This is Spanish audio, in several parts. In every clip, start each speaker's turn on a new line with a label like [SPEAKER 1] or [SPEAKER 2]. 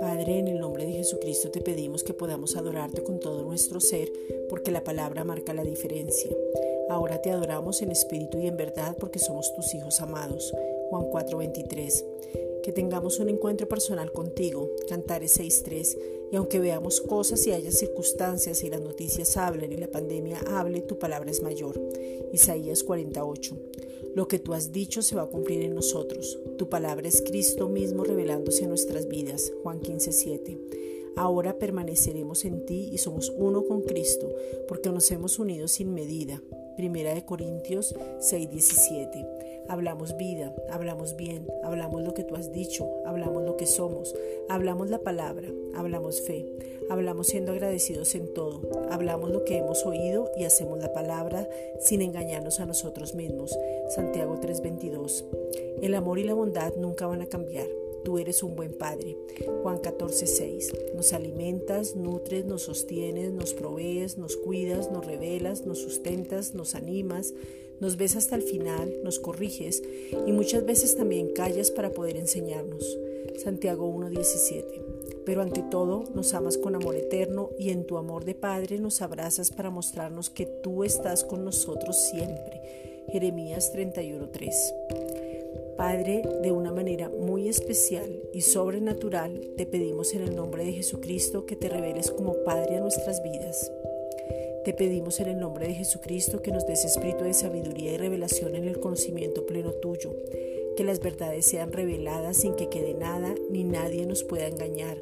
[SPEAKER 1] Padre, en el nombre de Jesucristo te pedimos que podamos adorarte con todo nuestro ser, porque la palabra marca la diferencia. Ahora te adoramos en espíritu y en verdad porque somos tus hijos amados. Juan 4:23. Que tengamos un encuentro personal contigo. Cantares 6:3. Y aunque veamos cosas y haya circunstancias y las noticias hablen y la pandemia hable, tu palabra es mayor. Isaías 48. Lo que tú has dicho se va a cumplir en nosotros. Tu palabra es Cristo mismo revelándose en nuestras vidas. Juan 15:7. Ahora permaneceremos en ti y somos uno con Cristo, porque nos hemos unido sin medida. Primera de Corintios 6:17. Hablamos vida, hablamos bien, hablamos lo que tú has dicho, hablamos lo que somos, hablamos la palabra, hablamos fe, hablamos siendo agradecidos en todo, hablamos lo que hemos oído y hacemos la palabra sin engañarnos a nosotros mismos. Santiago 3:22. El amor y la bondad nunca van a cambiar. Tú eres un buen padre. Juan 14:6. Nos alimentas, nutres, nos sostienes, nos provees, nos cuidas, nos revelas, nos sustentas, nos animas, nos ves hasta el final, nos corriges y muchas veces también callas para poder enseñarnos. Santiago 1:17. Pero ante todo nos amas con amor eterno y en tu amor de Padre nos abrazas para mostrarnos que tú estás con nosotros siempre. Jeremías 31:3. Padre, de una manera especial y sobrenatural, te pedimos en el nombre de Jesucristo que te reveles como Padre a nuestras vidas. Te pedimos en el nombre de Jesucristo que nos des espíritu de sabiduría y revelación en el conocimiento pleno tuyo, que las verdades sean reveladas sin que quede nada ni nadie nos pueda engañar.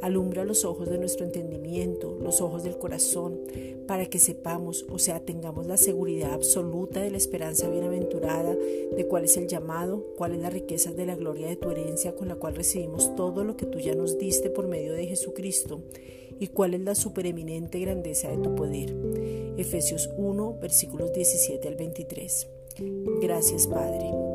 [SPEAKER 1] Alumbra los ojos de nuestro entendimiento, los ojos del corazón, para que sepamos, o sea, tengamos la seguridad absoluta de la esperanza bienaventurada, de cuál es el llamado, cuál es la riqueza de la gloria de tu herencia con la cual recibimos todo lo que tú ya nos diste por medio de Jesucristo y cuál es la supereminente grandeza de tu poder. Efesios 1, versículos 17 al 23. Gracias, Padre.